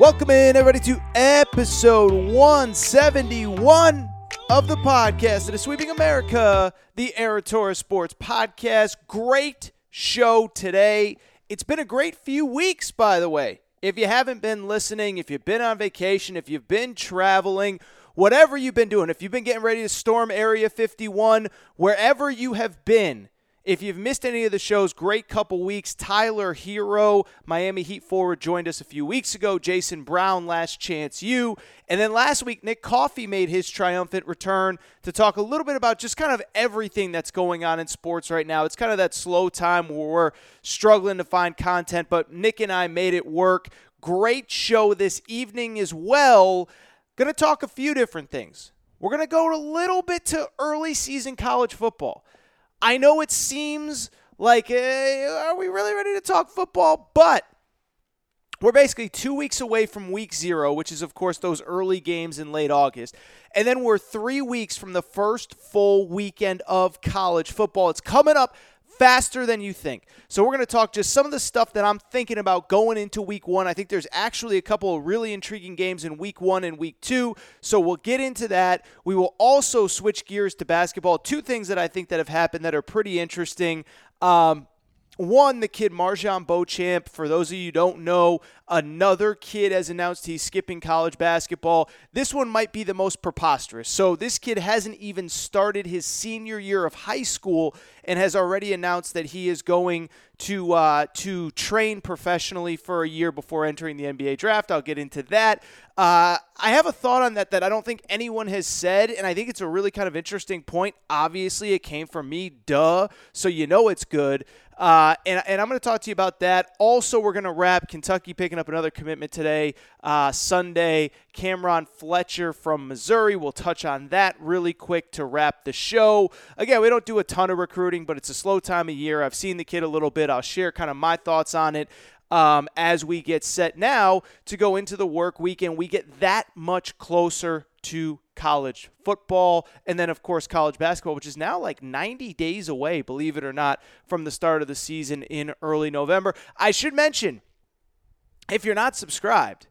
Welcome in, everybody, to episode 171 of the podcast that is sweeping America, the Torres Sports Podcast. Great show today. It's been a great few weeks, by the way. If you haven't been listening, if you've been on vacation, if you've been traveling, whatever you've been doing, if you've been getting ready to storm Area 51, wherever you have been, if you've missed any of the shows, great couple weeks. Tyler Herro, Miami Heat forward, joined us a few weeks ago. Jason Brown, Last Chance U. And then last week, Nick Coffey made his triumphant return to talk a little bit about just kind of everything that's going on in sports right now. It's kind of that slow time where we're struggling to find content, but Nick and I made it work. Great show this evening as well. Going to talk a few different things. We're going to go a little bit to early season college football. I know it seems like, uh, are we really ready to talk football? But we're basically two weeks away from week zero, which is, of course, those early games in late August. And then we're three weeks from the first full weekend of college football. It's coming up faster than you think. So we're going to talk just some of the stuff that I'm thinking about going into week 1. I think there's actually a couple of really intriguing games in week 1 and week 2. So we'll get into that. We will also switch gears to basketball. Two things that I think that have happened that are pretty interesting. Um, one, the kid MarJon Beauchamp. For those of you don't know, another kid has announced he's skipping college basketball. This one might be the most preposterous. So this kid hasn't even started his senior year of high school and has already announced that he is going to uh, to train professionally for a year before entering the NBA draft. I'll get into that. Uh, I have a thought on that that I don't think anyone has said, and I think it's a really kind of interesting point. Obviously, it came from me, duh. So you know it's good. Uh, and, and I'm going to talk to you about that. Also, we're going to wrap Kentucky picking up another commitment today, uh, Sunday. Cam'Ron Fletcher from Missouri. We'll touch on that really quick to wrap the show. Again, we don't do a ton of recruiting, but it's a slow time of year. I've seen the kid a little bit. I'll share kind of my thoughts on it. Um, as we get set now to go into the work week, and we get that much closer to college football, and then, of course, college basketball, which is now like 90 days away, believe it or not, from the start of the season in early November. I should mention if you're not subscribed,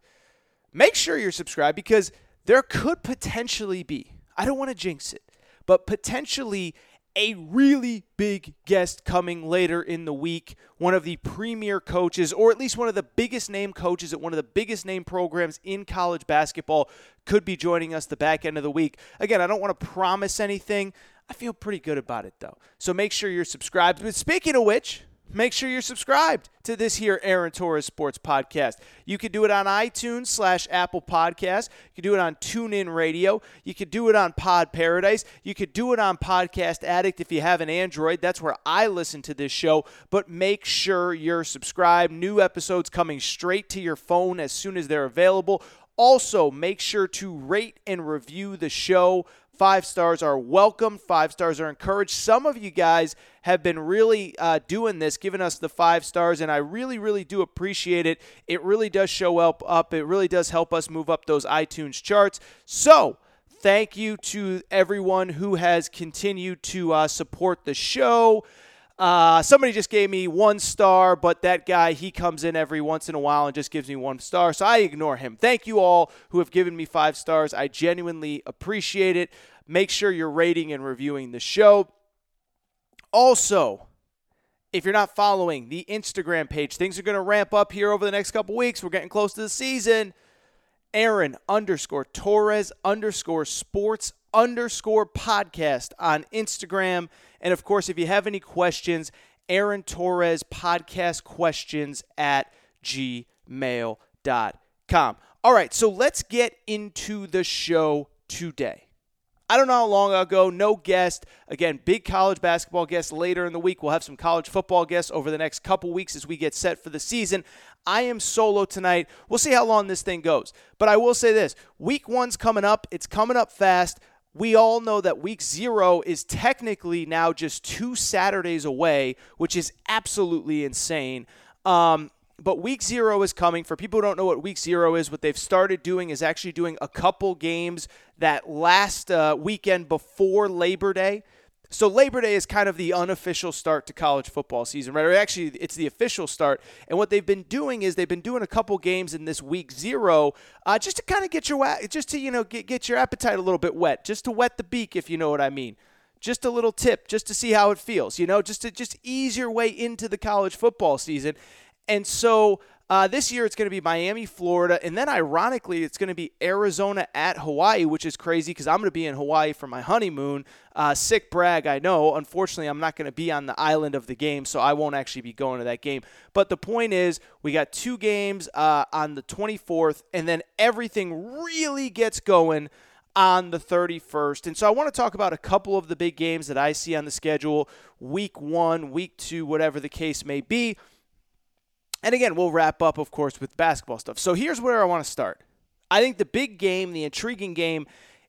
make sure you're subscribed because there could potentially be, I don't want to jinx it, but potentially a really big guest coming later in the week. One of the premier coaches, or at least one of the biggest name coaches at one of the biggest name programs in college basketball, could be joining us the back end of the week. Again, I don't want to promise anything. I feel pretty good about it, though. So make sure you're subscribed. But speaking of which, make sure you're subscribed to this here Aaron Torres Sports Podcast. You can do it on iTunes slash Apple Podcast. You can do it on TuneIn Radio. You can do it on Pod Paradise. You could do it on Podcast Addict if you have an Android. That's where I listen to this show. But make sure you're subscribed. New episodes coming straight to your phone as soon as they're available. Also, make sure to rate and review the show. Five stars are welcome. Five stars are encouraged. Some of you guys have been really uh, doing this, giving us the five stars, and I really, really do appreciate it. It really does show up. Up. It really does help us move up those iTunes charts. So. Thank you to everyone who has continued to uh, support the show. Uh, somebody just gave me one star, but that guy, he comes in every once in a while and just gives me one star. So I ignore him. Thank you all who have given me five stars. I genuinely appreciate it. make sure you're rating and reviewing the show. Also, if you're not following the Instagram page, things are going to ramp up here over the next couple weeks. We're getting close to the season. Aaron underscore Torres underscore sports underscore podcast on Instagram. And of course, if you have any questions, Aaron Torres podcast questions at gmail.com. All right, so let's get into the show today. I don't know how long ago, no guest. Again, big college basketball guest later in the week. We'll have some college football guests over the next couple weeks as we get set for the season. I am solo tonight. We'll see how long this thing goes. But I will say this week one's coming up, it's coming up fast. We all know that week zero is technically now just two Saturdays away, which is absolutely insane. Um, but week zero is coming. For people who don't know what week zero is, what they've started doing is actually doing a couple games that last uh, weekend before Labor Day. So Labor Day is kind of the unofficial start to college football season, right? Or actually, it's the official start. And what they've been doing is they've been doing a couple games in this week zero, uh, just to kind of get your just to you know get get your appetite a little bit wet, just to wet the beak, if you know what I mean. Just a little tip, just to see how it feels, you know, just to just ease your way into the college football season. And so uh, this year it's going to be Miami, Florida, and then ironically it's going to be Arizona at Hawaii, which is crazy because I'm going to be in Hawaii for my honeymoon. Uh, sick brag, I know. Unfortunately, I'm not going to be on the island of the game, so I won't actually be going to that game. But the point is, we got two games uh, on the 24th, and then everything really gets going on the 31st. And so I want to talk about a couple of the big games that I see on the schedule week one, week two, whatever the case may be. And again, we'll wrap up, of course, with basketball stuff. So here's where I want to start. I think the big game, the intriguing game,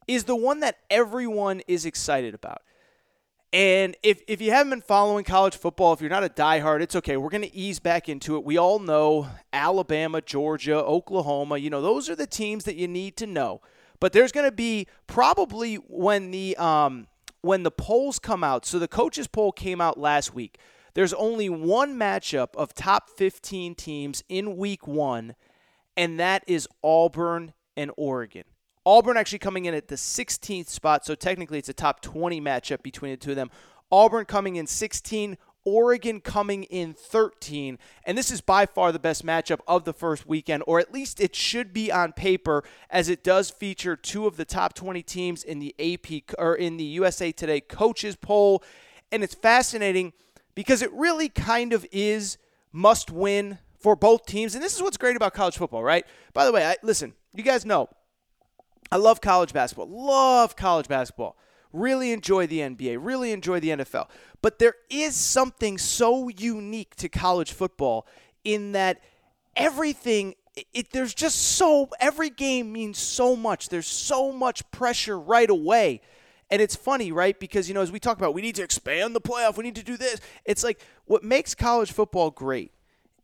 is the one that everyone is excited about. And if, if you haven't been following college football, if you're not a diehard, it's okay. We're going to ease back into it. We all know Alabama, Georgia, Oklahoma, you know, those are the teams that you need to know. But there's going to be probably when the um, when the polls come out. So the coaches poll came out last week. There's only one matchup of top 15 teams in week one, and that is Auburn and Oregon. Auburn actually coming in at the 16th spot, so technically it's a top 20 matchup between the two of them. Auburn coming in 16, Oregon coming in 13, and this is by far the best matchup of the first weekend, or at least it should be on paper, as it does feature two of the top 20 teams in the AP or in the USA Today coaches poll, and it's fascinating because it really kind of is must win for both teams. And this is what's great about college football, right? By the way, I, listen, you guys know I love college basketball, love college basketball. Really enjoy the NBA, really enjoy the NFL. But there is something so unique to college football in that everything it, there's just so every game means so much. There's so much pressure right away. And it's funny, right? Because, you know, as we talk about, we need to expand the playoff, we need to do this. It's like what makes college football great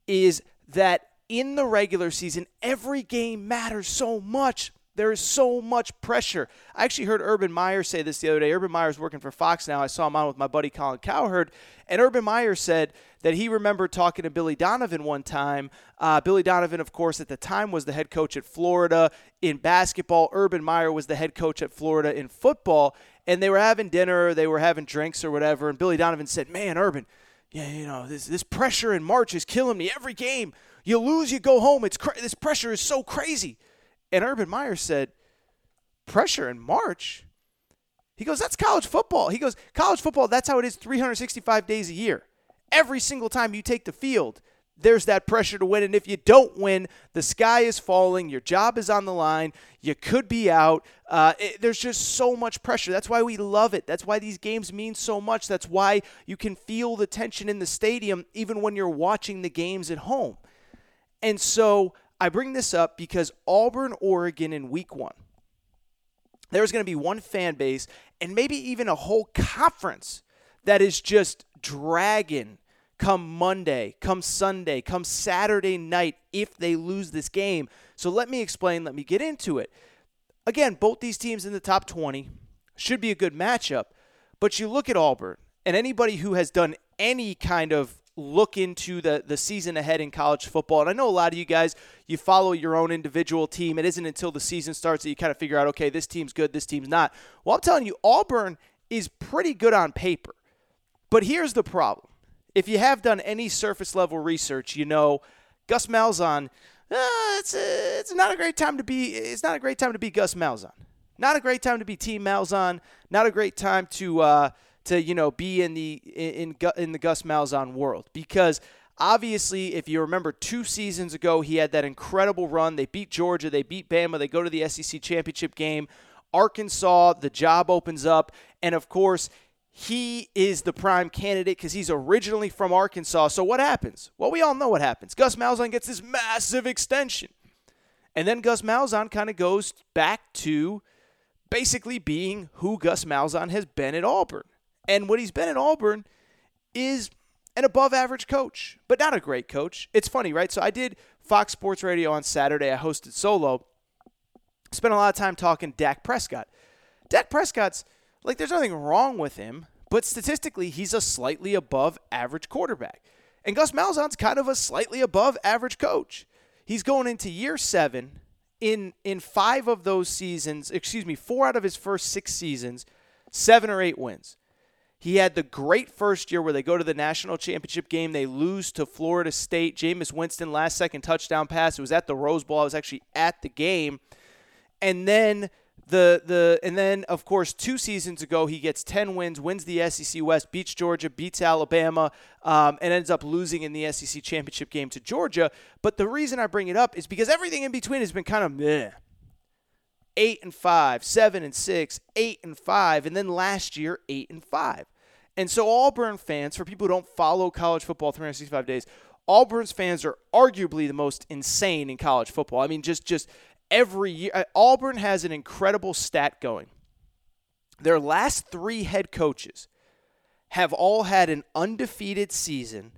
is that in the regular season, every game matters so much. There is so much pressure. I actually heard Urban Meyer say this the other day. Urban Meyer's working for Fox now. I saw him on with my buddy Colin Cowherd. And Urban Meyer said that he remembered talking to Billy Donovan one time. Uh, Billy Donovan, of course, at the time was the head coach at Florida in basketball. Urban Meyer was the head coach at Florida in football and they were having dinner, they were having drinks or whatever, and Billy Donovan said, "Man, Urban, yeah, you know this this pressure in March is killing me. Every game you lose, you go home. It's cra- this pressure is so crazy." And Urban Meyer said, "Pressure in March." He goes, "That's college football." He goes, "College football, that's how it is 365 days a year. Every single time you take the field." there's that pressure to win. And if you don't win, the sky is falling. Your job is on the line. You could be out. Uh, it, there's just so much pressure. That's why we love it. That's why these games mean so much. That's why you can feel the tension in the stadium even when you're watching the games at home. And so I bring this up because Auburn, Oregon in week one, there's going to be one fan base and maybe even a whole conference that is just dragging come Monday, come Sunday, come Saturday night if they lose this game. So let me explain, let me get into it. Again, both these teams in the top 20 should be a good matchup, but you look at Auburn and anybody who has done any kind of look into the, the season ahead in college football. And I know a lot of you guys, you follow your own individual team. It isn't until the season starts that you kind of figure out, okay, this team's good, this team's not. Well, I'm telling you, Auburn is pretty good on paper. But here's the problem. If you have done any surface level research, you know Gus Malzahn, uh, it's, a, it's not a great time to be it's not a great time to be Gus Malzahn. Not a great time to be Team Malzahn. Not a great time to uh, to you know be in the in in, the Gus Malzahn world because obviously if you remember two seasons ago he had that incredible run. They beat Georgia, they beat Bama, they go to the SEC championship game. Arkansas, the job opens up, and of course he is the prime candidate because he's originally from Arkansas. So what happens? Well, we all know what happens. Gus Malzahn gets this massive extension. And then Gus Malzahn kind of goes back to basically being who Gus Malzahn has been at Auburn. And what he's been at Auburn is an above average coach, but not a great coach. It's funny, right? So I did Fox Sports Radio on Saturday. I hosted solo. Spent a lot of time talking Dak Prescott. Dak Prescott's like there's nothing wrong with him, but statistically he's a slightly above average quarterback. And Gus Malzahn's kind of a slightly above average coach. He's going into year 7 in in 5 of those seasons, excuse me, 4 out of his first 6 seasons, 7 or 8 wins. He had the great first year where they go to the national championship game. They lose to Florida State. Jameis Winston, last second touchdown pass. It was at the Rose Bowl. I was actually at the game. And then the the and then of course two seasons ago he gets 10 wins wins the sec west beats georgia beats alabama um, and ends up losing in the sec championship game to georgia but the reason i bring it up is because everything in between has been kind of meh. Eight and five seven and six eight and five and then last year eight and five and so auburn fans for people who don't follow college football 365 days Auburn's fans are arguably the most insane in college football. I mean, just just every year. Uh, Auburn has an incredible stat going. Their last three head coaches have all had an undefeated season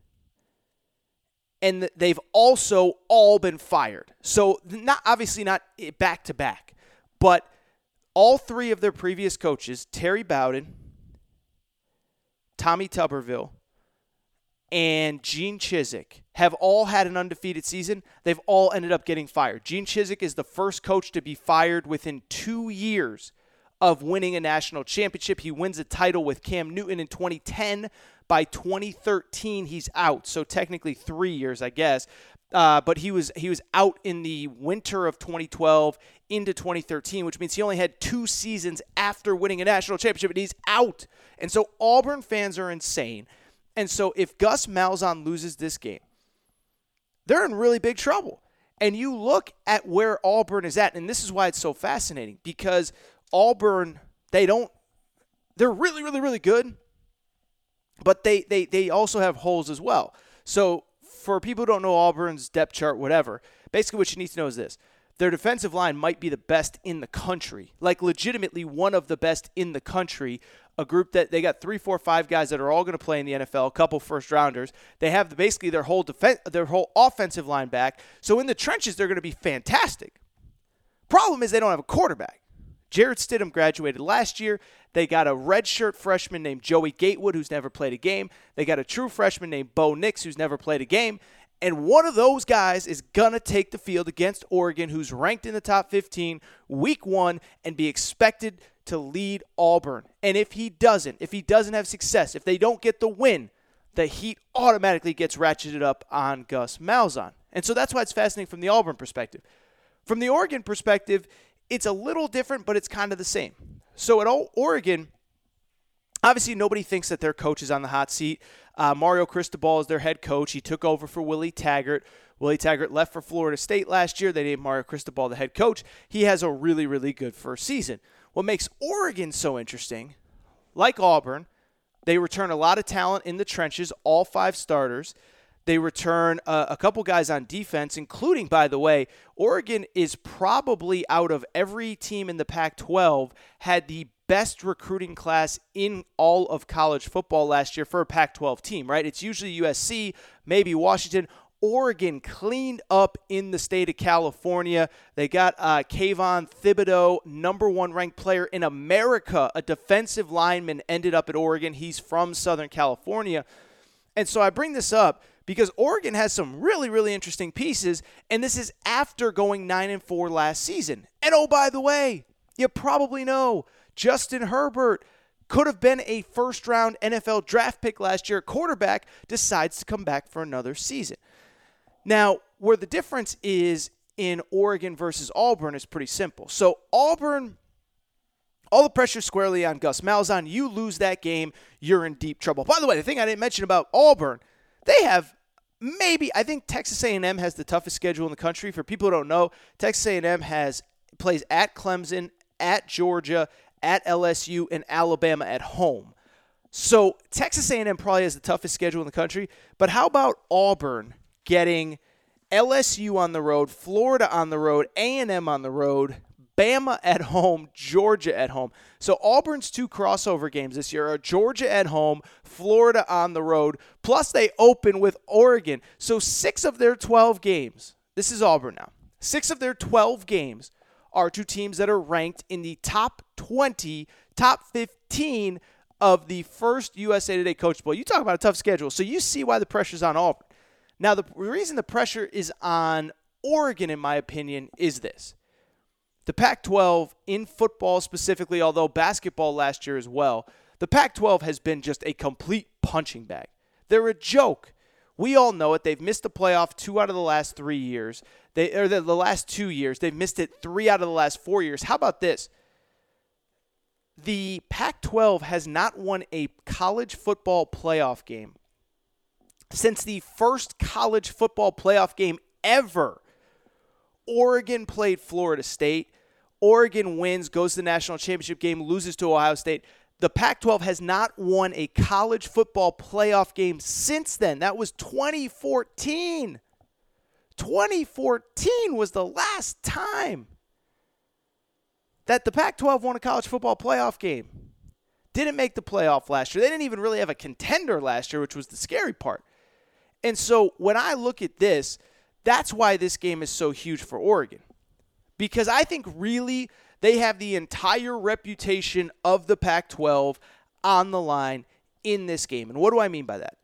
and they've also all been fired. So not obviously not back to back, but all three of their previous coaches, Terry Bowden, Tommy Tuberville, and Gene Chizik have all had an undefeated season. They've all ended up getting fired. Gene Chizik is the first coach to be fired within two years of winning a national championship. He wins a title with Cam Newton in 2010. By 2013, he's out. So technically three years, I guess. Uh, but he was he was out in the winter of 2012 into 2013, which means he only had two seasons after winning a national championship, and he's out. And so Auburn fans are insane. And so if Gus Malzahn loses this game, they're in really big trouble. And you look at where Auburn is at, and this is why it's so fascinating because Auburn, they don't, they're really, really, really good, but they, they, they also have holes as well. So for people who don't know Auburn's depth chart, whatever, basically what you need to know is this their defensive line might be the best in the country, like legitimately one of the best in the country. A group that they got three, four, five guys that are all going to play in the NFL, a couple first rounders. They have basically their whole defense, their whole offensive line back. So in the trenches, they're going to be fantastic. Problem is they don't have a quarterback. Jarrett Stidham graduated last year. They got a redshirt freshman named Joey Gatewood, who's never played a game. They got a true freshman named Bo Nix, who's never played a game. And one of those guys is going to take the field against Oregon, who's ranked in the top 15 week one, and be expected to lead Auburn. And if he doesn't, if he doesn't have success, if they don't get the win, the heat automatically gets ratcheted up on Gus Malzahn. And so that's why it's fascinating from the Auburn perspective. From the Oregon perspective, it's a little different, but it's kind of the same. So at all Oregon, obviously nobody thinks that their coach is on the hot seat. Uh, Mario Cristobal is their head coach. He took over for Willie Taggart. Willie Taggart left for Florida State last year. They named Mario Cristobal the head coach. He has a really, really good first season. What makes Oregon so interesting, like Auburn, they return a lot of talent in the trenches, all five starters. They return uh, a couple guys on defense, including, by the way, Oregon is probably out of every team in the Pac 12 had the best recruiting class in all of college football last year for a Pac 12 team, right? It's usually USC, maybe Washington. Oregon cleaned up in the state of California. They got uh, Kayvon Thibodeaux, number one ranked player in America, a defensive lineman, ended up at Oregon. He's from Southern California. And so I bring this up because Oregon has some really, really interesting pieces, and this is after going 9 and 4 last season. And oh, by the way, you probably know Justin Herbert could have been a first round NFL draft pick last year. Quarterback decides to come back for another season. Now, where the difference is in Oregon versus Auburn is pretty simple. So, Auburn, all the pressure squarely on Gus Malzahn. You lose that game, you're in deep trouble. By the way, the thing I didn't mention about Auburn, they have maybe I think Texas A&M has the toughest schedule in the country. For people who don't know, Texas A&M has plays at Clemson, at Georgia, at LSU, and Alabama at home. So Texas A&M probably has the toughest schedule in the country. But how about Auburn getting LSU on the road, Florida on the road, A&M on the road, Bama at home, Georgia at home. So Auburn's two crossover games this year are Georgia at home, Florida on the road, plus they open with Oregon. So 6 of their 12 games. This is Auburn now. 6 of their 12 games are two teams that are ranked in the top 20, top 15 of the first USA Today Coach Bowl. You talk about a tough schedule. So you see why the pressure's on Auburn. Now, the reason the pressure is on Oregon, in my opinion, is this the Pac 12 in football specifically, although basketball last year as well, the Pac 12 has been just a complete punching bag. They're a joke. We all know it. They've missed the playoff two out of the last three years. They or the, the last two years. They've missed it three out of the last four years. How about this? The Pac 12 has not won a college football playoff game since the first college football playoff game ever. Oregon played Florida State. Oregon wins, goes to the national championship game, loses to Ohio State. The Pac 12 has not won a college football playoff game since then. That was 2014. 2014 was the last time that the Pac 12 won a college football playoff game. Didn't make the playoff last year. They didn't even really have a contender last year, which was the scary part. And so when I look at this, that's why this game is so huge for Oregon because I think really they have the entire reputation of the Pac 12 on the line in this game. And what do I mean by that?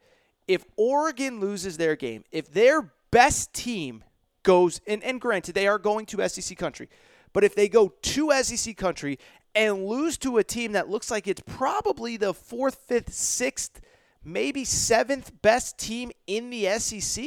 If Oregon loses their game, if their best team goes, and, and granted, they are going to SEC country, but if they go to SEC country and lose to a team that looks like it's probably the fourth, fifth, sixth, maybe seventh best team in the SEC,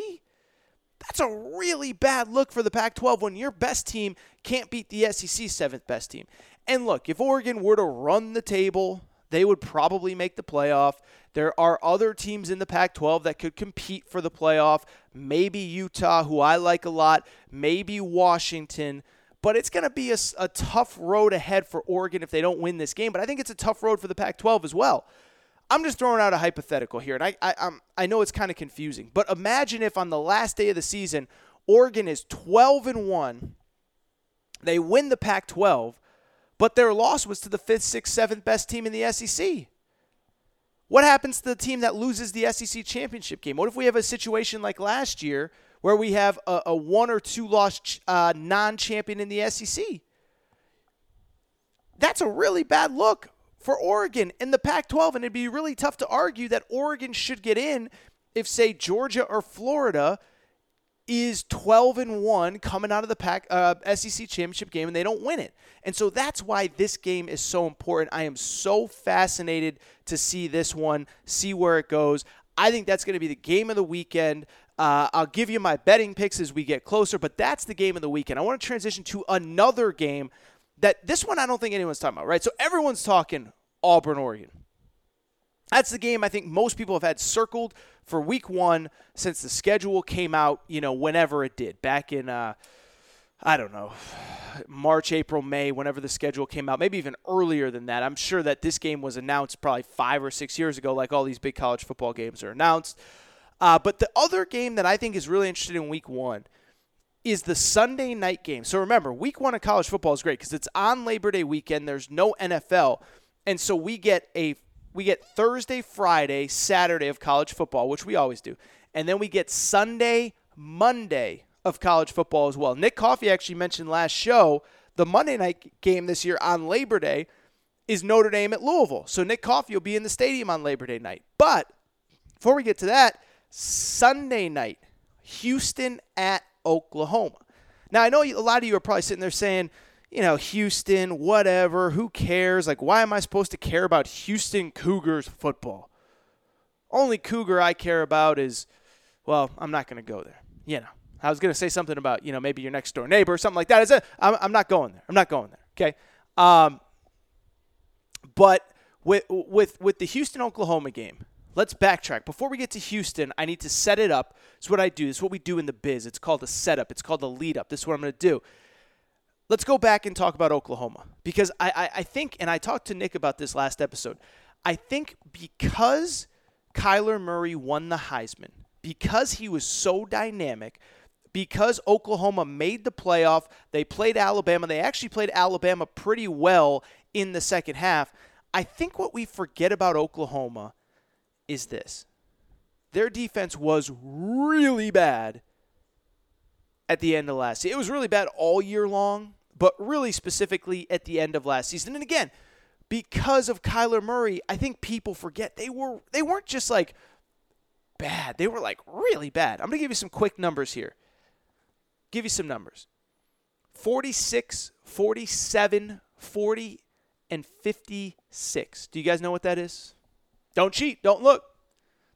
that's a really bad look for the Pac 12 when your best team can't beat the SEC seventh best team. And look, if Oregon were to run the table, they would probably make the playoff. There are other teams in the Pac 12 that could compete for the playoff. Maybe Utah, who I like a lot, maybe Washington. But it's going to be a, a tough road ahead for Oregon if they don't win this game. But I think it's a tough road for the Pac 12 as well. I'm just throwing out a hypothetical here, and I I, I'm, I know it's kind of confusing, but imagine if on the last day of the season, Oregon is 12 and one, they win the Pac-12, but their loss was to the fifth, sixth, seventh best team in the SEC. What happens to the team that loses the SEC championship game? What if we have a situation like last year where we have a, a one or two loss uh, non-champion in the SEC? That's a really bad look for Oregon in the Pac 12. And it'd be really tough to argue that Oregon should get in if, say, Georgia or Florida is 12 and 1 coming out of the Pac uh, SEC championship game and they don't win it. And so that's why this game is so important. I am so fascinated to see this one, see where it goes. I think that's going to be the game of the weekend. Uh, I'll give you my betting picks as we get closer, but that's the game of the weekend. I want to transition to another game that this one I don't think anyone's talking about, right? So everyone's talking Auburn, Oregon. That's the game I think most people have had circled for week one since the schedule came out, you know, whenever it did, back in, uh, I don't know, March, April, May, whenever the schedule came out, maybe even earlier than that. I'm sure that this game was announced probably five or six years ago, like all these big college football games are announced. Uh, but the other game that I think is really interesting in week one is the Sunday night game. So remember, week one of college football is great because it's on Labor Day weekend. There's no NFL. And so we get a we get Thursday, Friday, Saturday of college football, which we always do. And then we get Sunday, Monday of college football as well. Nick Coffey actually mentioned last show the Monday night game this year on Labor Day is Notre Dame at Louisville. So Nick Coffey will be in the stadium on Labor Day night. But before we get to that, Sunday night, Houston at Oklahoma. Now, I know a lot of you are probably sitting there saying, you know, Houston, whatever, who cares? Like, why am I supposed to care about Houston Cougars football? Only Cougar I care about is, well, I'm not going to go there. You know, I was going to say something about, you know, maybe your next door neighbor or something like that. Is it? I'm, I'm not going there. I'm not going there. Okay. Um, but with with with the Houston Oklahoma game, let's backtrack. Before we get to Houston, I need to set it up. It's what I do. It's what we do in the biz. It's called a setup. It's called a lead up. This is what I'm going to do. Let's go back and talk about Oklahoma because I, I, I think, and I talked to Nick about this last episode. I think because Kyler Murray won the Heisman, because he was so dynamic, because Oklahoma made the playoff, they played Alabama. They actually played Alabama pretty well in the second half. I think what we forget about Oklahoma is this their defense was really bad at the end of last season. It was really bad all year long, but really specifically at the end of last season. And again, because of Kyler Murray, I think people forget they were they weren't just like bad. They were like really bad. I'm going to give you some quick numbers here. Give you some numbers. 46, 47, 40 and 56. Do you guys know what that is? Don't cheat. Don't look.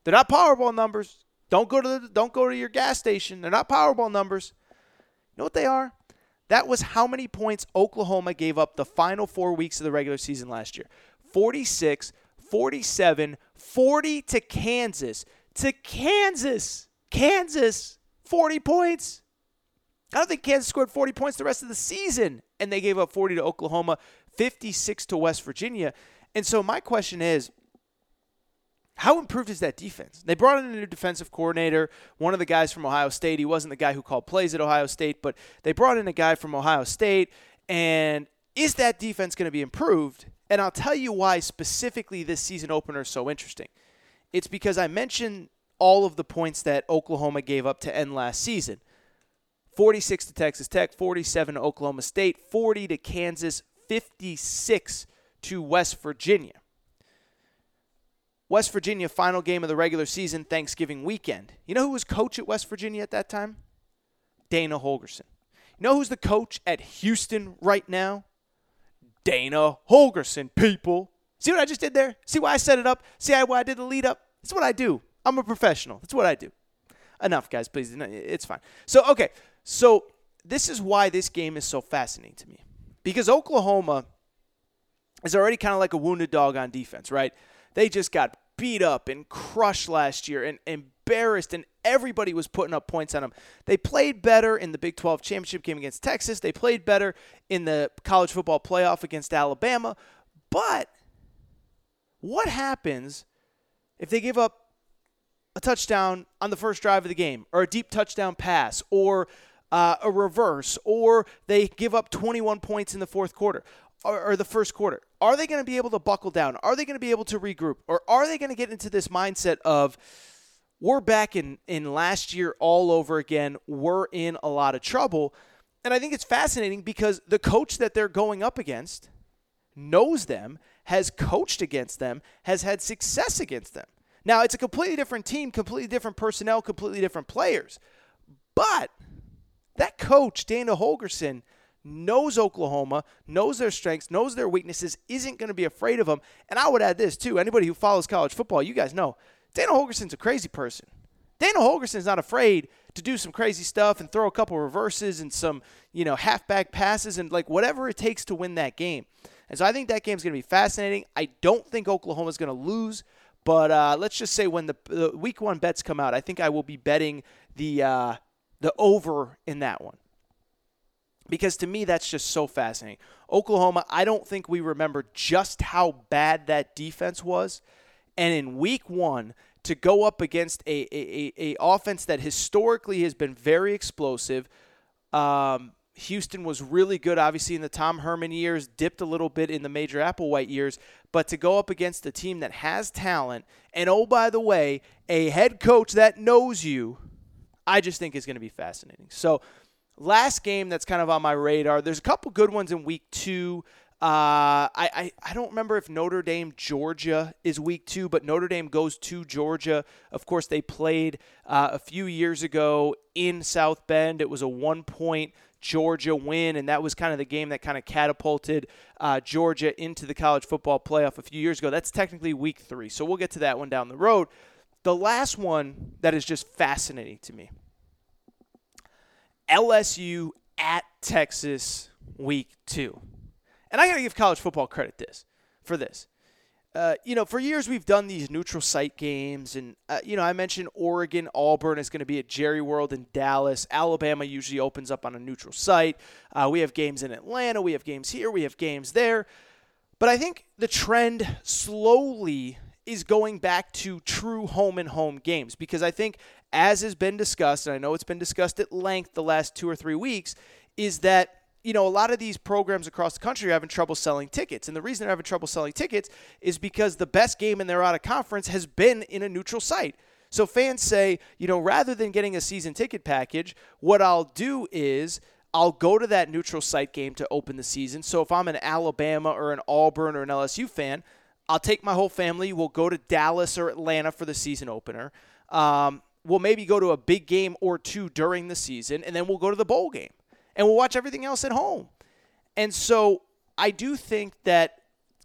They're not Powerball numbers. Don't go to the, don't go to your gas station. They're not Powerball numbers. You know what they are? That was how many points Oklahoma gave up the final 4 weeks of the regular season last year. 46, 47, 40 to Kansas. To Kansas. Kansas. 40 points. I don't think Kansas scored 40 points the rest of the season and they gave up 40 to Oklahoma. 56 to West Virginia. And so my question is, how improved is that defense? They brought in a new defensive coordinator, one of the guys from Ohio State. He wasn't the guy who called plays at Ohio State, but they brought in a guy from Ohio State. And is that defense going to be improved? And I'll tell you why specifically this season opener is so interesting. It's because I mentioned all of the points that Oklahoma gave up to end last season 46 to Texas Tech, 47 to Oklahoma State, 40 to Kansas, 56 to West Virginia. West Virginia final game of the regular season Thanksgiving weekend. You know who was coach at West Virginia at that time? Dana Holgorsen. You know who's the coach at Houston right now? Dana Holgorsen, people. See what I just did there? See why I set it up? See why I did the lead up? That's what I do. I'm a professional. That's what I do. Enough, guys, please. It's fine. So, okay. So, this is why this game is so fascinating to me because Oklahoma is already kind of like a wounded dog on defense, right? They just got beat up and crushed last year and embarrassed, and everybody was putting up points on them. They played better in the Big 12 championship game against Texas. They played better in the college football playoff against Alabama. But what happens if they give up a touchdown on the first drive of the game, or a deep touchdown pass, or uh, a reverse, or they give up 21 points in the fourth quarter or, or the first quarter. Are they going to be able to buckle down? Are they going to be able to regroup? Or are they going to get into this mindset of, we're back in, in last year all over again. We're in a lot of trouble. And I think it's fascinating because the coach that they're going up against knows them, has coached against them, has had success against them. Now, it's a completely different team, completely different personnel, completely different players. But that coach, Dana Holgorsen, knows Oklahoma, knows their strengths, knows their weaknesses, isn't going to be afraid of them. And I would add this too. Anybody who follows college football, you guys know Dana Holgorsen's a crazy person. Dana Holgorsen's not afraid to do some crazy stuff and throw a couple reverses and some, you know, halfback passes and like whatever it takes to win that game. And so I think that game's going to be fascinating. I don't think Oklahoma's going to lose, but uh, let's just say when the, the, week one bets come out, I think I will be betting the uh, the over in that one. Because to me, that's just so fascinating. Oklahoma, I don't think we remember just how bad that defense was. And in week one, to go up against a, a, a, a offense that historically has been very explosive, um, Houston was really good, obviously, in the Tom Herman years, dipped a little bit in the Major Applewhite years. But to go up against a team that has talent, and oh, by the way, a head coach that knows you – I just think is going to be fascinating. So, last game that's kind of on my radar. There's a couple good ones in week two. Uh, I, I, I don't remember if Notre Dame, Georgia is week two, but Notre Dame goes to Georgia. Of course, they played uh, a few years ago in South Bend. It was a one point Georgia win, and that was kind of the game that kind of catapulted uh, Georgia into the college football playoff a few years ago. That's technically week three, so we'll get to that one down the road. The last one that is just fascinating to me LSU at Texas week two. And I got to give college football credit this for this. Uh, you know, for years we've done these neutral site games, and uh, you know, I mentioned Oregon, Auburn is going to be at Jerry World in Dallas. Alabama usually opens up on a neutral site. Uh, we have games in Atlanta, we have games here, we have games there. But I think the trend slowly is going back to true home and home games because I think, as has been discussed, and I know it's been discussed at length the last two or three weeks, is that you know, a lot of these programs across the country are having trouble selling tickets. And the reason they're having trouble selling tickets is because the best game in their out of conference has been in a neutral site. So fans say, you know, rather than getting a season ticket package, what I'll do is I'll go to that neutral site game to open the season. So if I'm an Alabama or an Auburn or an LSU fan, I'll take my whole family. We'll go to Dallas or Atlanta for the season opener. Um, we'll maybe go to a big game or two during the season, and then we'll go to the bowl game and we'll watch everything else at home. And so I do think that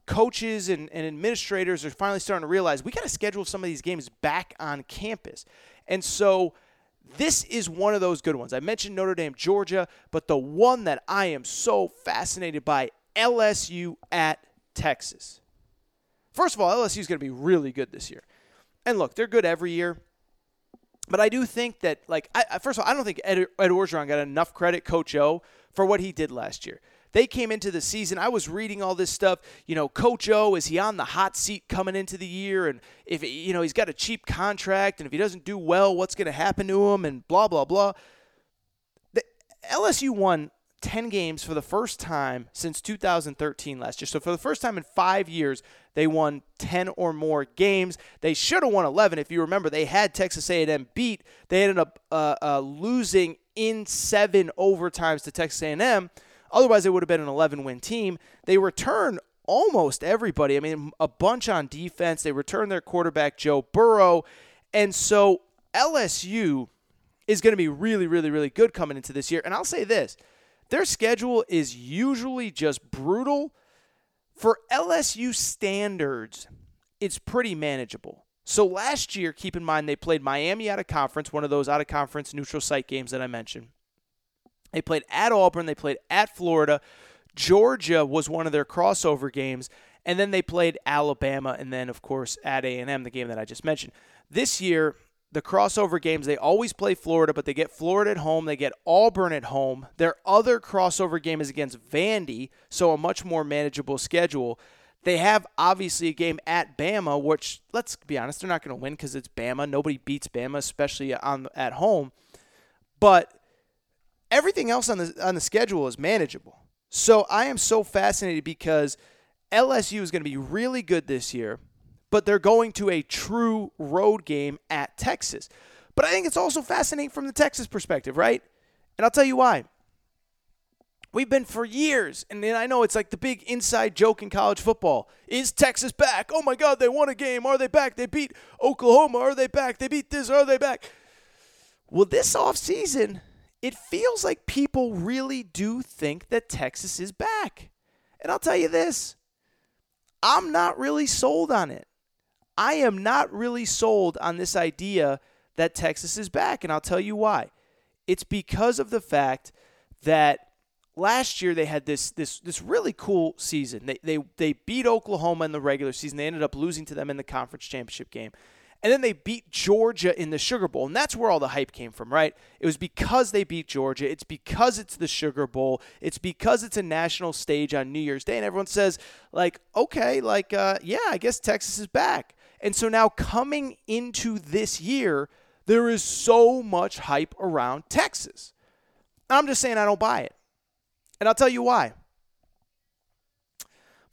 coaches and, and administrators are finally starting to realize we got to schedule some of these games back on campus. And so this is one of those good ones. I mentioned Notre Dame, Georgia, but the one that I am so fascinated by LSU at Texas. First of all, LSU is going to be really good this year. And look, they're good every year. But I do think that, like, I, first of all, I don't think Ed, Ed Orgeron got enough credit, Coach O, for what he did last year. They came into the season. I was reading all this stuff. You know, Coach O is he on the hot seat coming into the year? And if you know he's got a cheap contract, and if he doesn't do well, what's going to happen to him? And blah blah blah. The LSU won 10 games for the first time since 2013 last year. So for the first time in five years, they won 10 or more games. They should have won 11. If you remember, they had Texas A&M beat. They ended up uh, uh, losing in seven overtimes to Texas A&M. Otherwise, it would have been an 11-win team. They return almost everybody. I mean, a bunch on defense. They return their quarterback Joe Burrow, and so LSU is going to be really, really, really good coming into this year. And I'll say this their schedule is usually just brutal. For LSU standards, it's pretty manageable. So last year, keep in mind, they played Miami out of conference, one of those out of conference neutral site games that I mentioned. They played at Auburn, they played at Florida. Georgia was one of their crossover games, and then they played Alabama, and then of course at A&M, the game that I just mentioned. This year, the crossover games, they always play Florida, but they get Florida at home. They get Auburn at home. Their other crossover game is against Vandy, so a much more manageable schedule. They have obviously a game at Bama, which let's be honest, they're not going to win because it's Bama. Nobody beats Bama, especially on at home. But everything else on the on the schedule is manageable. So I am so fascinated because LSU is going to be really good this year but they're going to a true road game at Texas. But I think it's also fascinating from the Texas perspective, right? And I'll tell you why. We've been for years, and I know it's like the big inside joke in college football. Is Texas back? Oh my God, they won a game. Are they back? They beat Oklahoma. Are they back? They beat this. Are they back? Well, this offseason, it feels like people really do think that Texas is back. And I'll tell you this I'm not really sold on it. I am not really sold on this idea that Texas is back, and I'll tell you why. It's because of the fact that last year they had this this this really cool season. They they they beat Oklahoma in the regular season. They ended up losing to them in the conference championship game. And then they beat Georgia in the Sugar Bowl. And that's where all the hype came from, right? It was because they beat Georgia. It's because it's the Sugar Bowl. It's because it's a national stage on New Year's Day. And everyone says, like, okay, like, uh, yeah, I guess Texas is back. And so now coming into this year, there is so much hype around Texas. I'm just saying I don't buy it. And I'll tell you why.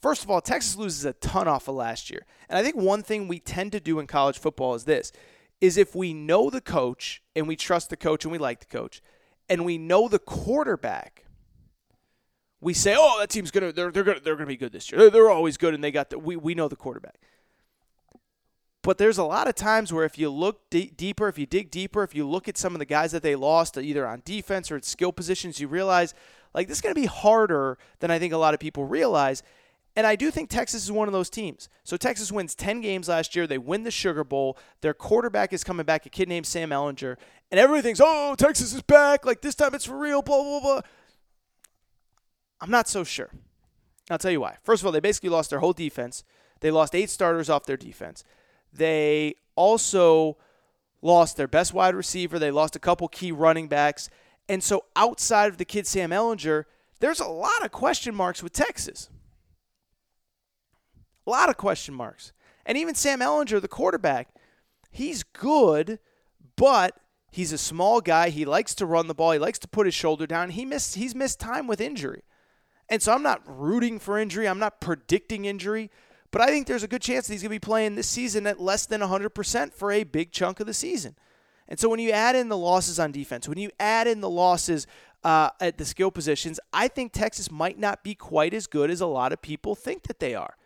First of all, Texas loses a ton off of last year. And I think one thing we tend to do in college football is this is if we know the coach and we trust the coach and we like the coach and we know the quarterback, we say, "Oh, that team's gonna they're they're gonna they're gonna be good this year. They're, they're always good, and they got the we we know the quarterback." But there's a lot of times where if you look d- deeper, if you dig deeper, if you look at some of the guys that they lost, either on defense or at skill positions, you realize like this is going to be harder than I think a lot of people realize. And I do think Texas is one of those teams. So Texas wins 10 games last year. They win the Sugar Bowl. Their quarterback is coming back, a kid named Sam Ehlinger. And everybody thinks, oh, Texas is back. Like this time it's for real, blah, blah, blah. I'm not so sure. I'll tell you why. First of all, they basically lost their whole defense. They lost eight starters off their defense. They also lost their best wide receiver. They lost a couple key running backs. And so outside of the kid Sam Ehlinger, there's a lot of question marks with Texas. A lot of question marks. And even Sam Ehlinger, the quarterback, he's good, but he's a small guy. He likes to run the ball. He likes to put his shoulder down. He missed he's missed time with injury. And so I'm not rooting for injury. I'm not predicting injury. But I think there's a good chance that he's going to be playing this season at less than 100% for a big chunk of the season. And so when you add in the losses on defense, when you add in the losses uh, at the skill positions, I think Texas might not be quite as good as a lot of people think that they are.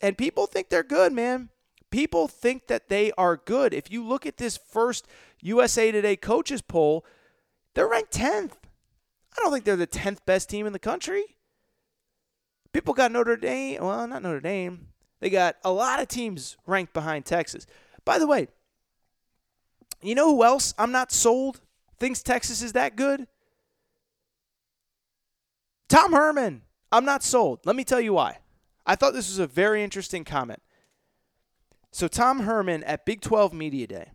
And people think they're good, man. People think that they are good. If you look at this first USA Today coaches poll, they're ranked 10th. I don't think they're the 10th best team in the country. People got Notre Dame. Well, not Notre Dame. They got a lot of teams ranked behind Texas. By the way, you know who else I'm not sold thinks Texas is that good? Tom Herman. I'm not sold. Let me tell you why. I thought this was a very interesting comment. So, Tom Herman at Big 12 Media Day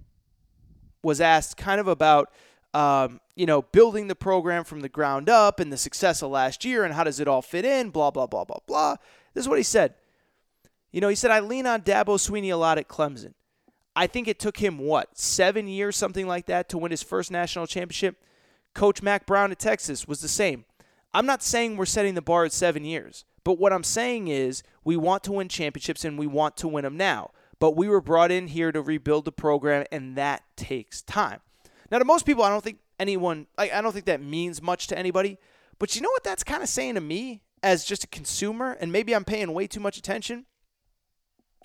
was asked kind of about, um, you know, building the program from the ground up and the success of last year and how does it all fit in, blah, blah, blah, blah, blah. This is what he said. You know, he said, I lean on Dabo Swinney a lot at Clemson. I think it took him, what, seven years, something like that, to win his first national championship? Coach Mack Brown at Texas was the same. I'm not saying we're setting the bar at seven years. But what I'm saying is we want to win championships and we want to win them now. But we were brought in here to rebuild the program, and that takes time. Now, to most people, I don't think anyone, I, I don't think that means much to anybody. But you know what that's kind of saying to me as just a consumer, and maybe I'm paying way too much attention?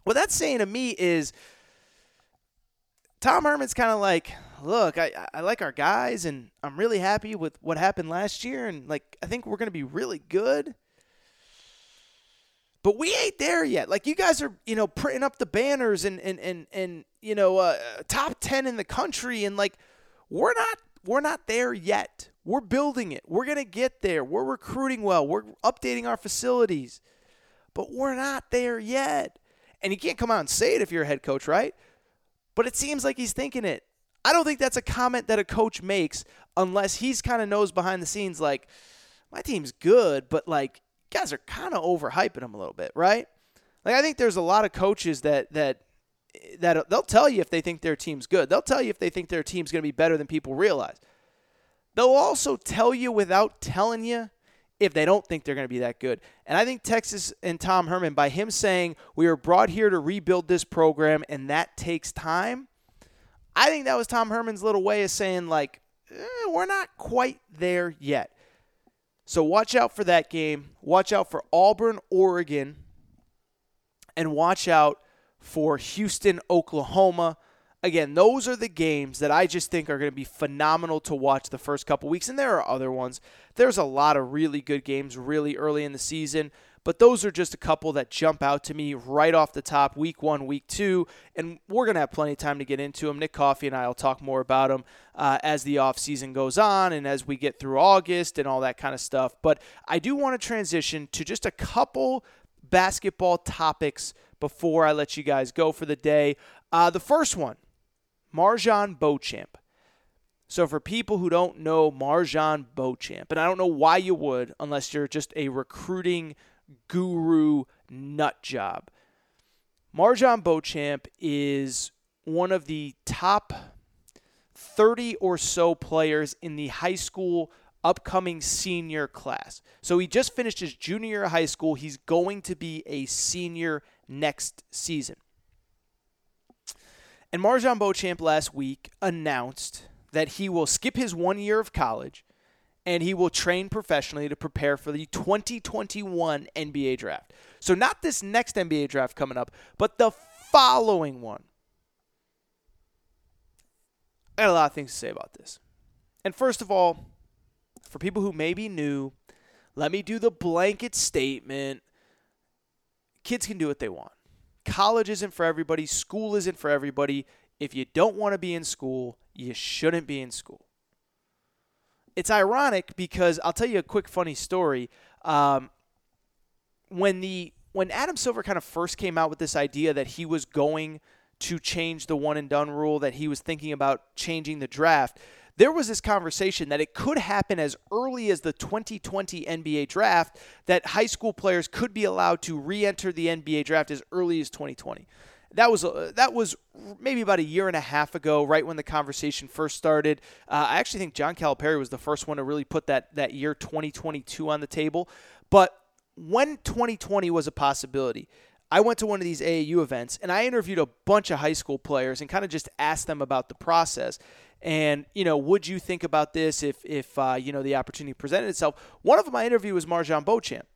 What that's saying to me is Tom Herman's kind of like, look, I, I like our guys, and I'm really happy with what happened last year, and like I think we're going to be really good. But we ain't there yet. Like you guys are, you know, printing up the banners and and and and you know, uh, top ten in the country, and like we're not we're not there yet. We're building it. We're gonna get there. We're recruiting well. We're updating our facilities, but we're not there yet. And you can't come out and say it if you're a head coach, right? But it seems like he's thinking it. I don't think that's a comment that a coach makes unless he's kind of knows behind the scenes, like, my team's good, but like guys are kind of overhyping him a little bit, right? Like I think there's a lot of coaches that that that they'll tell you if they think their team's good. They'll tell you if they think their team's going to be better than people realize. They'll also tell you without telling you if they don't think they're going to be that good. And I think Texas and Tom Herman, by him saying we are brought here to rebuild this program and that takes time, I think that was Tom Herman's little way of saying like eh, we're not quite there yet. So watch out for that game. Watch out for Auburn, Oregon, and watch out for Houston, Oklahoma. Again, those are the games that I just think are going to be phenomenal to watch the first couple weeks. And there are other ones. There's a lot of really good games really early in the season. But those are just a couple that jump out to me right off the top, week one, week two. And we're going to have plenty of time to get into them. Nick Coffey and I will talk more about them uh, as the offseason goes on and as we get through August and all that kind of stuff. But I do want to transition to just a couple basketball topics before I let you guys go for the day. Uh, the first one MarJon Beauchamp. So, for people who don't know MarJon Beauchamp, and I don't know why you would unless you're just a recruiting guru nut job. MarJon Beauchamp is one of the top 30 or so players in the high school upcoming senior class. So he just finished his junior high school. He's going to be a senior next season. And MarJon Beauchamp last week announced that he will skip his one year of college and he will train professionally to prepare for the 2021 NBA draft. So, not this next NBA draft coming up, but the following one. I got a lot of things to say about this. And first of all, for people who may be new, let me do the blanket statement. Kids can do what they want. College isn't for everybody, school isn't for everybody. If you don't want to be in school, you shouldn't be in school. It's ironic because I'll tell you a quick funny story. Um, when the when Adam Silver kind of first came out with this idea that he was going to change the one and done rule, that he was thinking about changing the draft, there was this conversation that it could happen as early as the 2020 NBA draft, that high school players could be allowed to re enter the NBA draft as early as 2020. That was uh, that was maybe about a year and a half ago, right when the conversation first started. Uh, I actually think John Calipari was the first one to really put that that year 2022 on the table. But when 2020 was a possibility, I went to one of these AAU events and I interviewed a bunch of high school players and kind of just asked them about the process. And you know, would you think about this if if uh, you know the opportunity presented itself? One of them I interviewed was MarJon Beauchamp.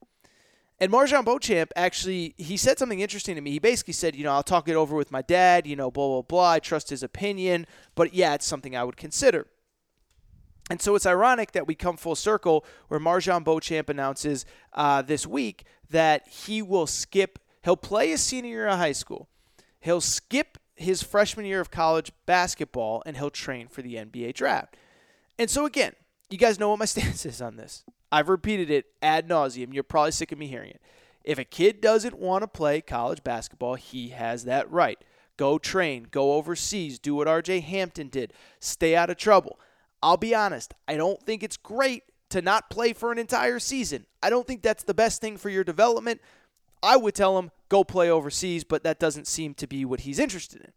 And MarJon Beauchamp actually he said something interesting to me. He basically said, you know, I'll talk it over with my dad, you know, blah blah blah. I trust his opinion, but yeah, it's something I would consider. And so it's ironic that we come full circle where MarJon Beauchamp announces uh, this week that he will skip, he'll play his senior year of high school. He'll skip his freshman year of college basketball and he'll train for the NBA draft. And so, again, you guys know what my stance is on this. I've repeated it ad nauseum. You're probably sick of me hearing it. If a kid doesn't want to play college basketball, he has that right. Go train, go overseas, do what RJ Hampton did, stay out of trouble. I'll be honest, I don't think it's great to not play for an entire season. I don't think that's the best thing for your development. I would tell him go play overseas, but that doesn't seem to be what he's interested in.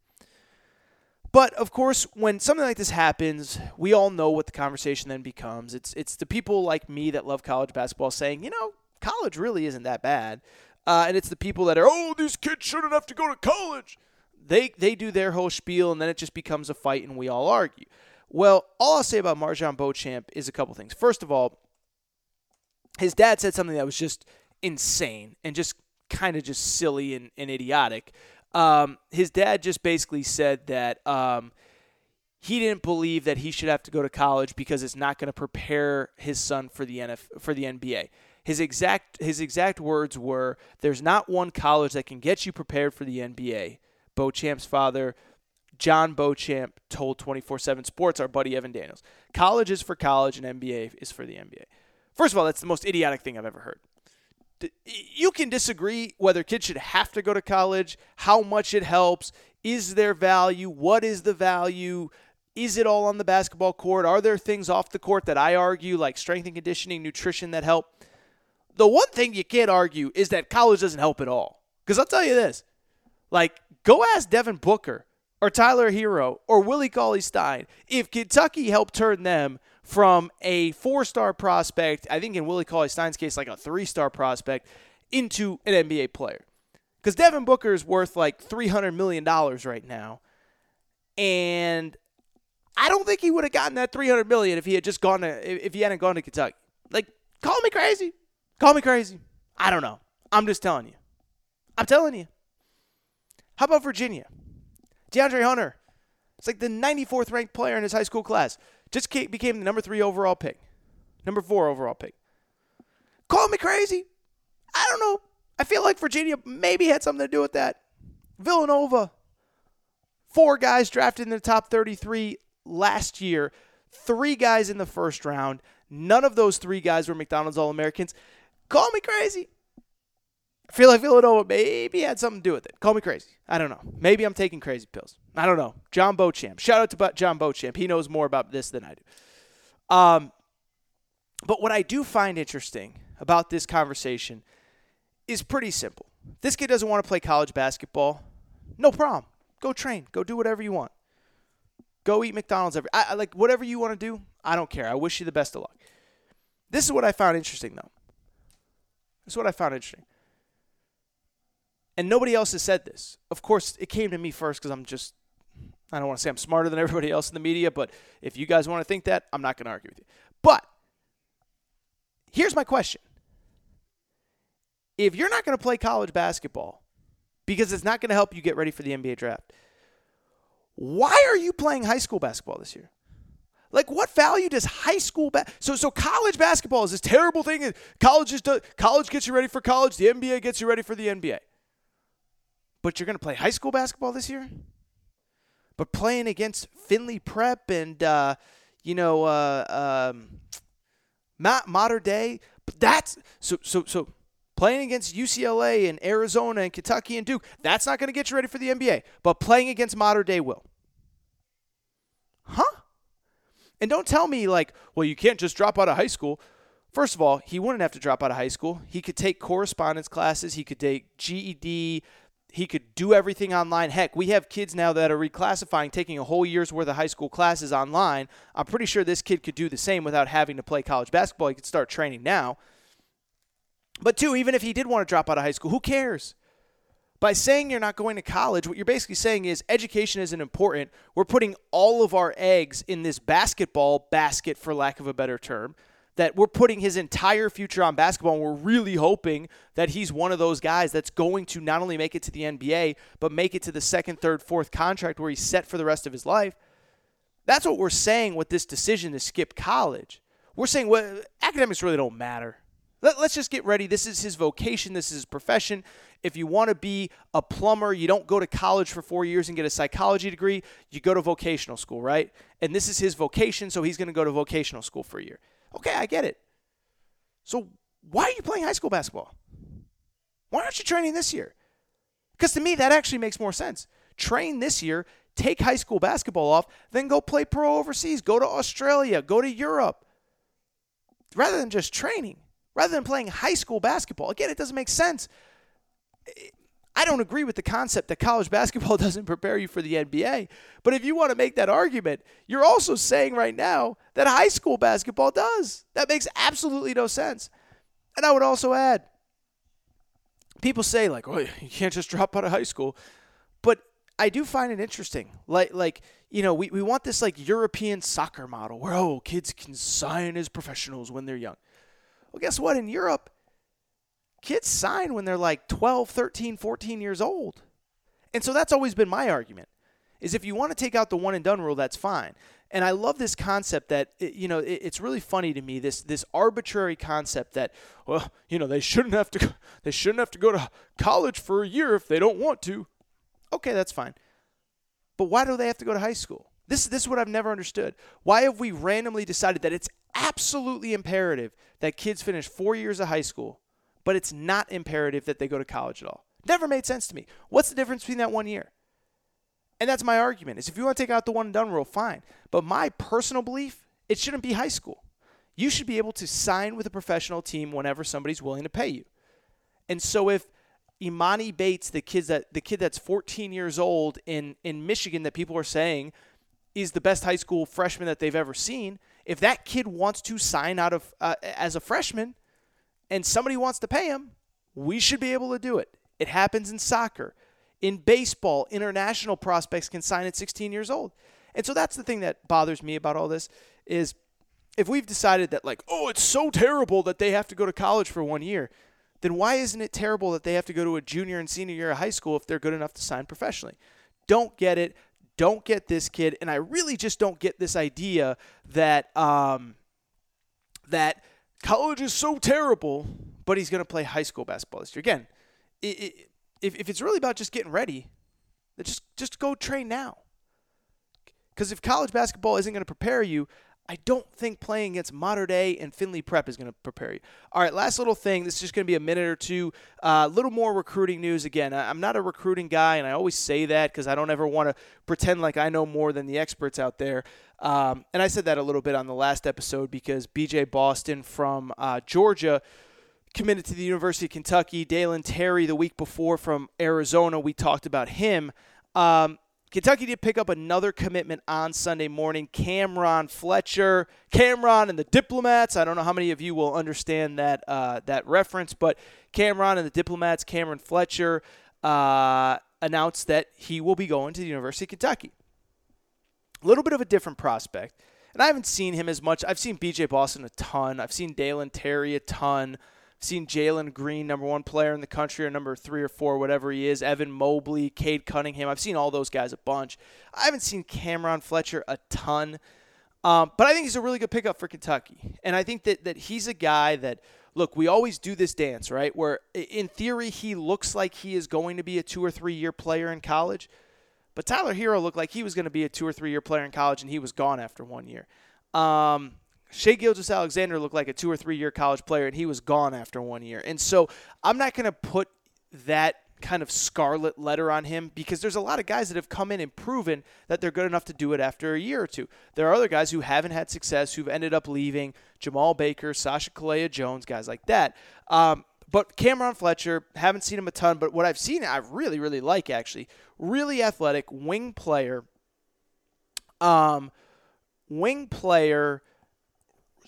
But of course, when something like this happens, we all know what the conversation then becomes. It's it's the people like me that love college basketball saying, you know, college really isn't that bad, uh, and it's the people that are, oh, these kids shouldn't have to go to college. They they do their whole spiel, and then it just becomes a fight, and we all argue. Well, all I'll say about MarJon Beauchamp is a couple things. First of all, his dad said something that was just insane and just kind of just silly and, and idiotic. Um, his dad just basically said that um, he didn't believe that he should have to go to college because it's not going to prepare his son for the NF, for the NBA. His exact his exact words were, "There's not one college that can get you prepared for the NBA." Beauchamp's father, John Beauchamp, told 24/7 Sports, our buddy Evan Daniels, "College is for college, and NBA is for the NBA." First of all, that's the most idiotic thing I've ever heard you can disagree whether kids should have to go to college, how much it helps, is there value, what is the value, is it all on the basketball court? Are there things off the court that I argue, like strength and conditioning, nutrition, that help? The one thing you can't argue is that college doesn't help at all. Because I'll tell you this like, go ask Devin Booker or Tyler Herro or Willie Cauley Stein if Kentucky helped turn them from a four star prospect, I think in Willie Cauley Stein's case, like a three star prospect, into an NBA player. Because Devin Booker is worth like $300 million right now. And I don't think he would have gotten that 300 million if he had just gone to, if he hadn't gone to Kentucky. Like, call me crazy. Call me crazy. I don't know. I'm just telling you. I'm telling you. How about Virginia? DeAndre Hunter. It's like the 94th ranked player in his high school class. Just became the number three overall pick, number four overall pick. Call me crazy. I don't know. I feel like Virginia maybe had something to do with that. Villanova, four guys drafted in the top 33 last year, three guys in the first round. None of those three guys were McDonald's All Americans. Call me crazy. I feel like Villanova maybe had something to do with it. Call me crazy. I don't know. Maybe I'm taking crazy pills. I don't know. John Beauchamp. Shout out to John Beauchamp. He knows more about this than I do. Um, but what I do find interesting about this conversation is pretty simple. This kid doesn't want to play college basketball. No problem. Go train. Go do whatever you want. Go eat McDonald's every. I, I like whatever you want to do. I don't care. I wish you the best of luck. This is what I found interesting, though. This is what I found interesting and nobody else has said this. Of course, it came to me first because I'm just, I don't want to say I'm smarter than everybody else in the media, but if you guys want to think that, I'm not going to argue with you. But here's my question if you're not going to play college basketball because it's not going to help you get ready for the NBA draft, why are you playing high school basketball this year? Like, what value does high school ba- so so college basketball is this terrible thing? College is do- college gets you ready for college. The NBA gets you ready for the NBA. But you're going to play high school basketball this year. But playing against Findlay Prep and uh, you know uh, um, Mater Dei, but that's so so so playing against UCLA and Arizona and Kentucky and Duke, that's not going to get you ready for the NBA. But playing against Mater Dei will. Huh? And don't tell me, like, well, you can't just drop out of high school. First of all, he wouldn't have to drop out of high school. He could take correspondence classes, he could take GED, he could do everything online. Heck, we have kids now that are reclassifying, taking a whole year's worth of high school classes online. I'm pretty sure this kid could do the same without having to play college basketball. He could start training now. But two, even if he did want to drop out of high school, who cares? By saying you're not going to college, what you're basically saying is education isn't important. We're putting all of our eggs in this basketball basket, for lack of a better term, that we're putting his entire future on basketball. And we're really hoping that he's one of those guys that's going to not only make it to the NBA, but make it to the second, third, fourth contract where he's set for the rest of his life. That's what we're saying with this decision to skip college. We're saying well, academics really don't matter. Let, us just get ready. This is his vocation, this is his profession. If you want to be a plumber, you don't go to college for four years and get a psychology degree. You go to vocational school, right? And this is his vocation, so he's going to go to vocational school for a year. Okay, I get it. So why are you playing high school basketball? Why aren't you training this year? Because to me, that actually makes more sense. Train this year, take high school basketball off, then go play pro overseas, go to Australia, go to Europe, rather than just training rather than playing high school basketball. Again, it doesn't make sense. I don't agree with the concept that college basketball doesn't prepare you for the NBA. But if you want to make that argument, you're also saying right now that high school basketball does. That makes absolutely no sense. And I would also add people say, like, oh, you can't just drop out of high school. But I do find it interesting. Like, like you know, we, we want this like European soccer model where, oh, kids can sign as professionals when they're young. Well, guess what? In Europe, kids sign when they're like 12, 13, 14 years old. And so that's always been my argument. Is if you want to take out the one and done rule, that's fine. And I love this concept that you know it's really funny to me this this arbitrary concept that well you know they shouldn't have to they shouldn't have to go to college for a year if they don't want to. Okay, that's fine. But why do they have to go to high school? This, this is what I've never understood. Why have we randomly decided that it's absolutely imperative that kids finish four years of high school, but it's not imperative that they go to college at all? Never made sense to me. What's the difference between that one year? And that's my argument. Is if you want to take out the one and done rule, fine. But my personal belief, it shouldn't be high school. You should be able to sign with a professional team whenever somebody's willing to pay you. And so if Emoni Bates, the kid that the kid that's 14 years old in in Michigan, that people are saying is the best high school freshman that they've ever seen. If that kid wants to sign out of uh, as a freshman and somebody wants to pay him, we should be able to do it. It happens in soccer. In baseball, international prospects can sign at 16 years old. And so that's the thing that bothers me about all this is if we've decided that like, oh, it's so terrible that they have to go to college for one year, then why isn't it terrible that they have to go to a junior and senior year of high school if they're good enough to sign professionally? Don't get it don't get this kid, and I really just don't get this idea that um, that college is so terrible, but he's going to play high school basketball this year. Again, it, it, if, if it's really about just getting ready, just just go train now. Because if college basketball isn't going to prepare you, I don't think playing against Mater Dei and Findlay Prep is going to prepare you. All right, last little thing. This is just going to be a minute or two. A uh, little more recruiting news. Again, I'm not a recruiting guy, and I always say that because I don't ever want to pretend like I know more than the experts out there. Um, and I said that a little bit on the last episode because BJ Boston from uh, Georgia committed to the University of Kentucky. Dalen Terry the week before from Arizona. We talked about him. Um, Kentucky did pick up another commitment on Sunday morning. Cam'Ron Fletcher, Cam'ron and the Diplomats. I don't know how many of you will understand that uh, that reference, but Cam'ron and the Diplomats, Cam'Ron Fletcher, uh, announced that he will be going to the University of Kentucky. A little bit of a different prospect. and I haven't seen him as much. I've seen BJ Boston a ton. I've seen Dalen Terry a ton. Seen Jalen Green, number one player in the country, or number three or four, whatever he is. Evan Mobley, Cade Cunningham. I've seen all those guys a bunch. I haven't seen Cam'Ron Fletcher a ton. Um, but I think he's a really good pickup for Kentucky. And I think that, that he's a guy that, look, we always do this dance, right? Where in theory, he looks like he is going to be a two or three year player in college. But Tyler Herro looked like he was going to be a two or three year player in college, and he was gone after one year. Um, Shai Gilgeous-Alexander looked like a two or three year college player, and he was gone after one year. And so I'm not going to put that kind of scarlet letter on him because there's a lot of guys that have come in and proven that they're good enough to do it after a year or two. There are other guys who haven't had success, who've ended up leaving Jemarl Baker, Sacha Killeya-Jones, guys like that. Um, but Cam'Ron Fletcher, haven't seen him a ton, but what I've seen, I really, really like actually. Really athletic, wing player. Um, wing player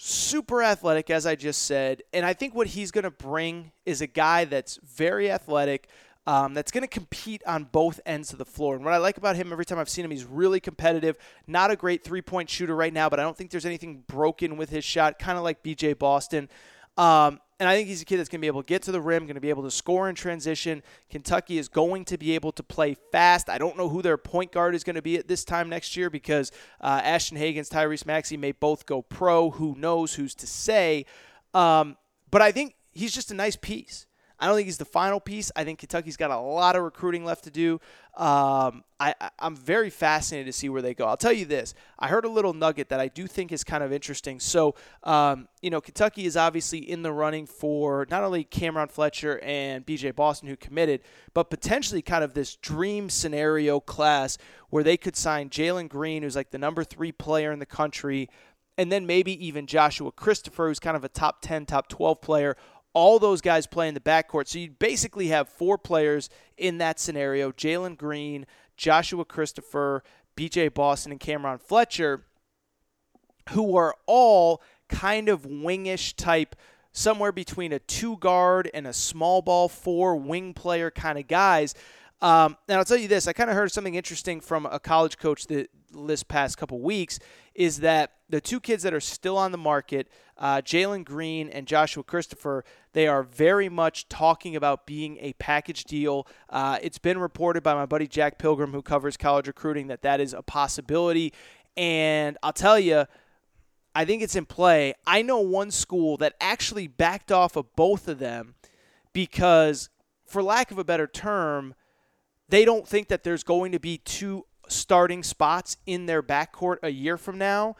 super athletic, as I just said. And I think what he's going to bring is a guy that's very athletic, um, that's going to compete on both ends of the floor. And what I like about him every time I've seen him, he's really competitive. Not a great three point shooter right now, but I don't think there's anything broken with his shot, kind of like BJ Boston. Um, and I think he's a kid that's going to be able to get to the rim, going to be able to score in transition. Kentucky is going to be able to play fast. I don't know who their point guard is going to be at this time next year because uh, Ashton Hagans, Tyrese Maxey may both go pro. Who knows? Who's to say? Um, but I think he's just a nice piece. I don't think he's the final piece. I think Kentucky's got a lot of recruiting left to do. Um, I, am very fascinated to see where they go. I'll tell you this. I heard a little nugget that I do think is kind of interesting. So, um, you know, Kentucky is obviously in the running for not only Cam'Ron Fletcher and BJ Boston, who committed, but potentially kind of this dream scenario class where they could sign Jalen Green, who's like the number three player in the country, and then maybe even Joshua Christopher, who's kind of a top 10, top 12 player, all those guys play in the backcourt. So you basically have four players in that scenario Jalen Green, Joshua Christopher, BJ Boston, and Cam'Ron Fletcher, who are all kind of wingish type, somewhere between a two guard and a small ball four wing player kind of guys. Um, and I'll tell you this: I kind of heard something interesting from a college coach that this past couple weeks is that the two kids that are still on the market, uh, Jalen Green and Joshua Christopher, they are very much talking about being a package deal. Uh, it's been reported by my buddy Jack Pilgrim, who covers college recruiting, that that is a possibility. And I'll tell you, I think it's in play. I know one school that actually backed off of both of them because, for lack of a better term, they don't think that there's going to be two starting spots in their backcourt a year from now.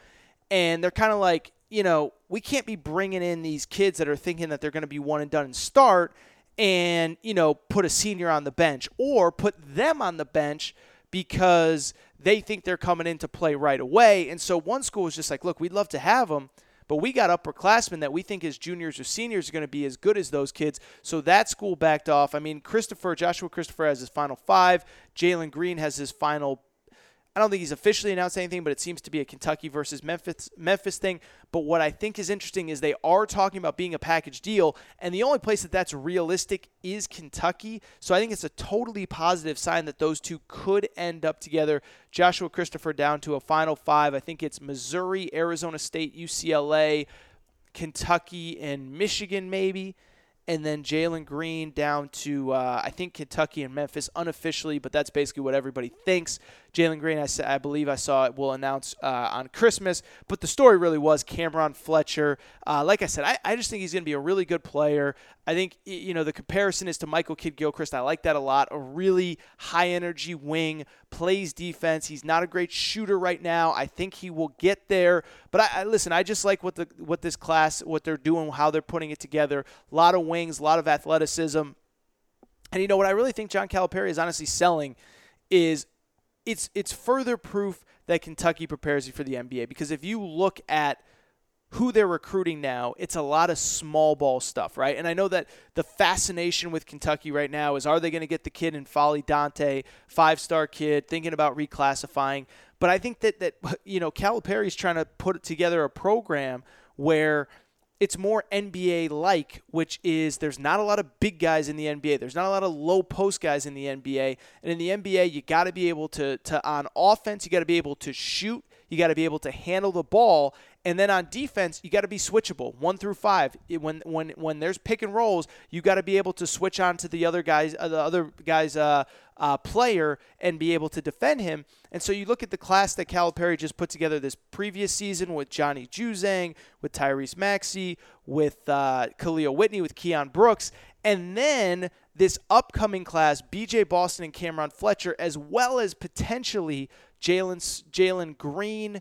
And they're kind of like, you know, we can't be bringing in these kids that are thinking that they're going to be one and done and start and, you know, put a senior on the bench or put them on the bench because they think they're coming in to play right away. And so one school is just like, look, we'd love to have them, but we got upperclassmen that we think as juniors or seniors are going to be as good as those kids. So that school backed off. I mean, Christopher, Joshua Christopher has his final five. Jalen Green has his final I don't think he's officially announced anything, but it seems to be a Kentucky versus Memphis Memphis thing. But what I think is interesting is they are talking about being a package deal, and the only place that that's realistic is Kentucky. So I think it's a totally positive sign that those two could end up together. Joshua Christopher down to a Final Five. I think it's Missouri, Arizona State, UCLA, Kentucky, and Michigan maybe and then Jalen Green down to uh, I think Kentucky and Memphis unofficially, but that's basically what everybody thinks. Jalen Green, I, I believe I saw it will announce uh, on Christmas, but the story really was Cam'Ron Fletcher. Uh, like I said, I, I just think he's going to be a really good player. I think you know the comparison is to Michael Kidd Gilchrist. I like that a lot. A really high energy wing, plays defense. He's not a great shooter right now. I think he will get there. But I, I listen. I just like what the what this class, what they're doing, how they're putting it together. A lot of wings, a lot of athleticism. And you know what I really think John Calipari is honestly selling is it's it's further proof that Kentucky prepares you for the NBA because if you look at who they're recruiting now, it's a lot of small ball stuff, right? And I know that the fascination with Kentucky right now is are they going to get the kid N'Faly Dante, five star kid, thinking about reclassifying? But I think that that you know Calipari's trying to put together a program where it's more NBA like, which is there's not a lot of big guys in the NBA. There's not a lot of low post guys in the NBA. And in the NBA, you got to be able to, to on offense, you got to be able to shoot You got to be able to handle the ball. And then on defense, you got to be switchable, one through five. When when when there's pick and rolls, you got to be able to switch on to the other guys, uh, the other guys' uh, uh, player, and be able to defend him. And so you look at the class that Calipari just put together this previous season with Johnny Juzang, with Tyrese Maxey, with uh, Kahlil Whitney, with Keion Brooks, and then this upcoming class, BJ Boston and Cam'Ron Fletcher, as well as potentially Jalen Jalen Green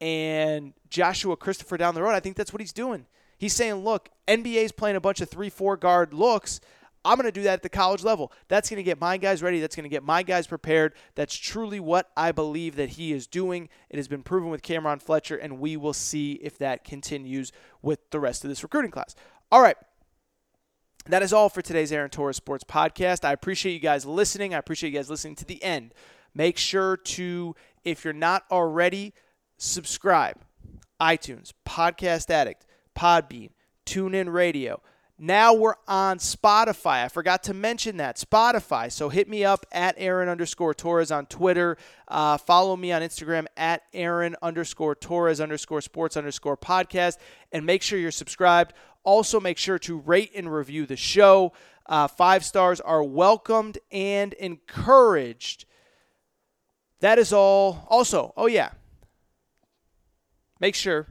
and Joshua Christopher down the road. I think that's what he's doing. He's saying, look, NBA's playing a bunch of three, four guard looks. I'm going to do that at the college level. That's going to get my guys ready. That's going to get my guys prepared. That's truly what I believe that he is doing. It has been proven with Cam'Ron Fletcher, and we will see if that continues with the rest of this recruiting class. All right. That is all for today's Aaron Torres Sports Podcast. I appreciate you guys listening. I appreciate you guys listening to the end. Make sure to, if you're not already, subscribe. iTunes, Podcast Addict, Podbean, TuneIn Radio. Now we're on Spotify. I forgot to mention that. Spotify. So hit me up at Aaron underscore Torres on Twitter. Uh, follow me on Instagram at Aaron underscore Torres underscore sports underscore podcast. And make sure you're subscribed. Also, make sure to rate and review the show. Uh, five stars are welcomed and encouraged. That is all. Also, oh yeah, make sure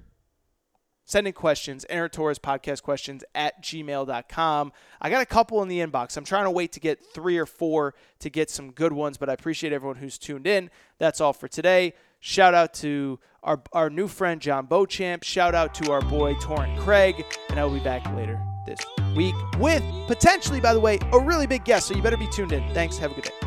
sending questions, Aaron Torres podcast questions at gmail.com. I got a couple in the inbox. I'm trying to wait to get three or four to get some good ones, but I appreciate everyone who's tuned in. That's all for today. Shout out to our, our new friend John Beauchamp. Shout out to our boy Torrent Craig. And I will be back later this week with potentially, by the way, a really big guest. So you better be tuned in. Thanks. Have a good day.